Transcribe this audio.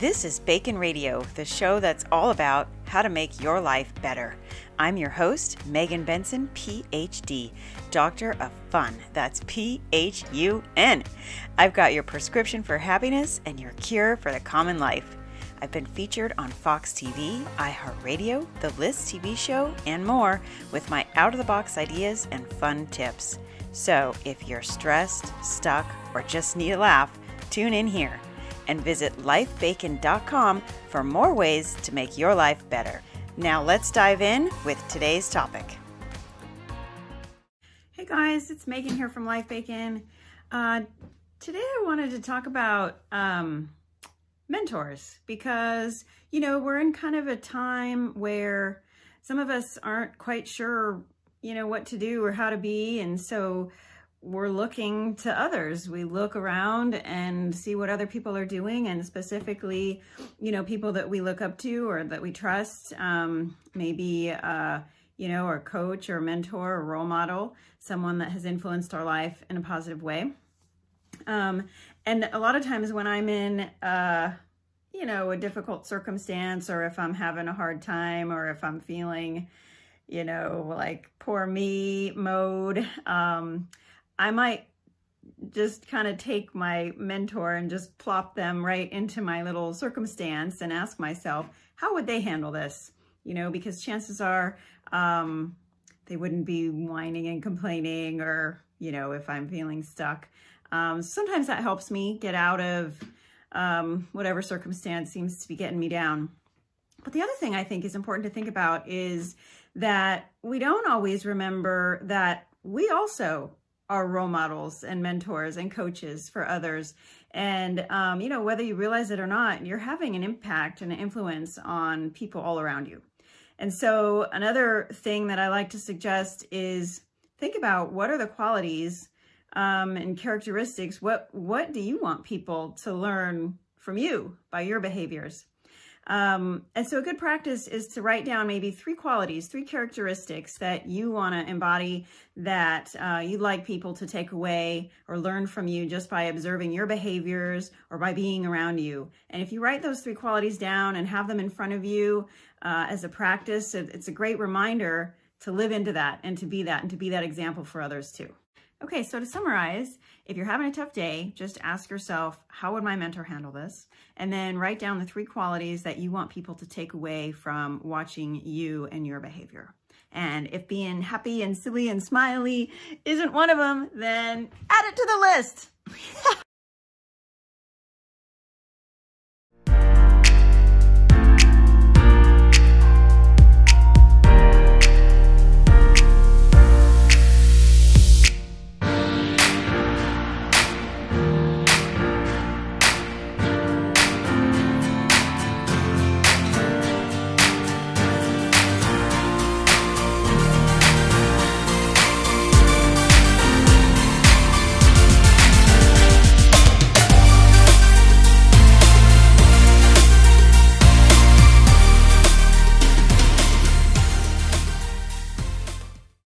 This is Bacon Radio, the show that's all about how to make your life better. I'm your host, Megan Benson, PhD, Doctor of Fun. That's P H U N. I've got your prescription for happiness and your cure for the common life. I've been featured on Fox TV, iHeartRadio, The List TV show, and more with my out of the box ideas and fun tips. So if you're stressed, stuck, or just need a laugh, tune in here and visit lifebacon.com for more ways to make your life better. Now let's dive in with today's topic. Hey guys, it's Megan here from Life Bacon. Uh, today I wanted to talk about um, mentors because, you know, we're in kind of a time where some of us aren't quite sure, you know, what to do or how to be. And so we're looking to others. We look around and see what other people are doing and specifically, you know, people that we look up to or that we trust, um, maybe, uh, you know, or coach or mentor or role model, someone that has influenced our life in a positive way. Um, and a lot of times when I'm in, uh, you know, a difficult circumstance or if I'm having a hard time or if I'm feeling, you know, like poor me mode, um, I might just kind of take my mentor and just plop them right into my little circumstance and ask myself, how would they handle this? You know, because chances are um, they wouldn't be whining and complaining or, you know, if I'm feeling stuck. Um, sometimes that helps me get out of um, whatever circumstance seems to be getting me down. But the other thing I think is important to think about is that we don't always remember that we also are role models and mentors and coaches for others. And, um, you know, whether you realize it or not, you're having an impact and an influence on people all around you. And so another thing that I like to suggest is think about what are the qualities um, and characteristics, what, what do you want people to learn from you by your behaviors? Um, and so a good practice is to write down maybe three qualities, three characteristics that you want to embody that uh, you'd like people to take away or learn from you just by observing your behaviors or by being around you. And if you write those three qualities down and have them in front of you uh, as a practice, it's a great reminder to live into that and to be that and to be that example for others too. Okay, so to summarize, if you're having a tough day, just ask yourself, how would my mentor handle this? And then write down the three qualities that you want people to take away from watching you and your behavior. And if being happy and silly and smiley isn't one of them, then add it to the list.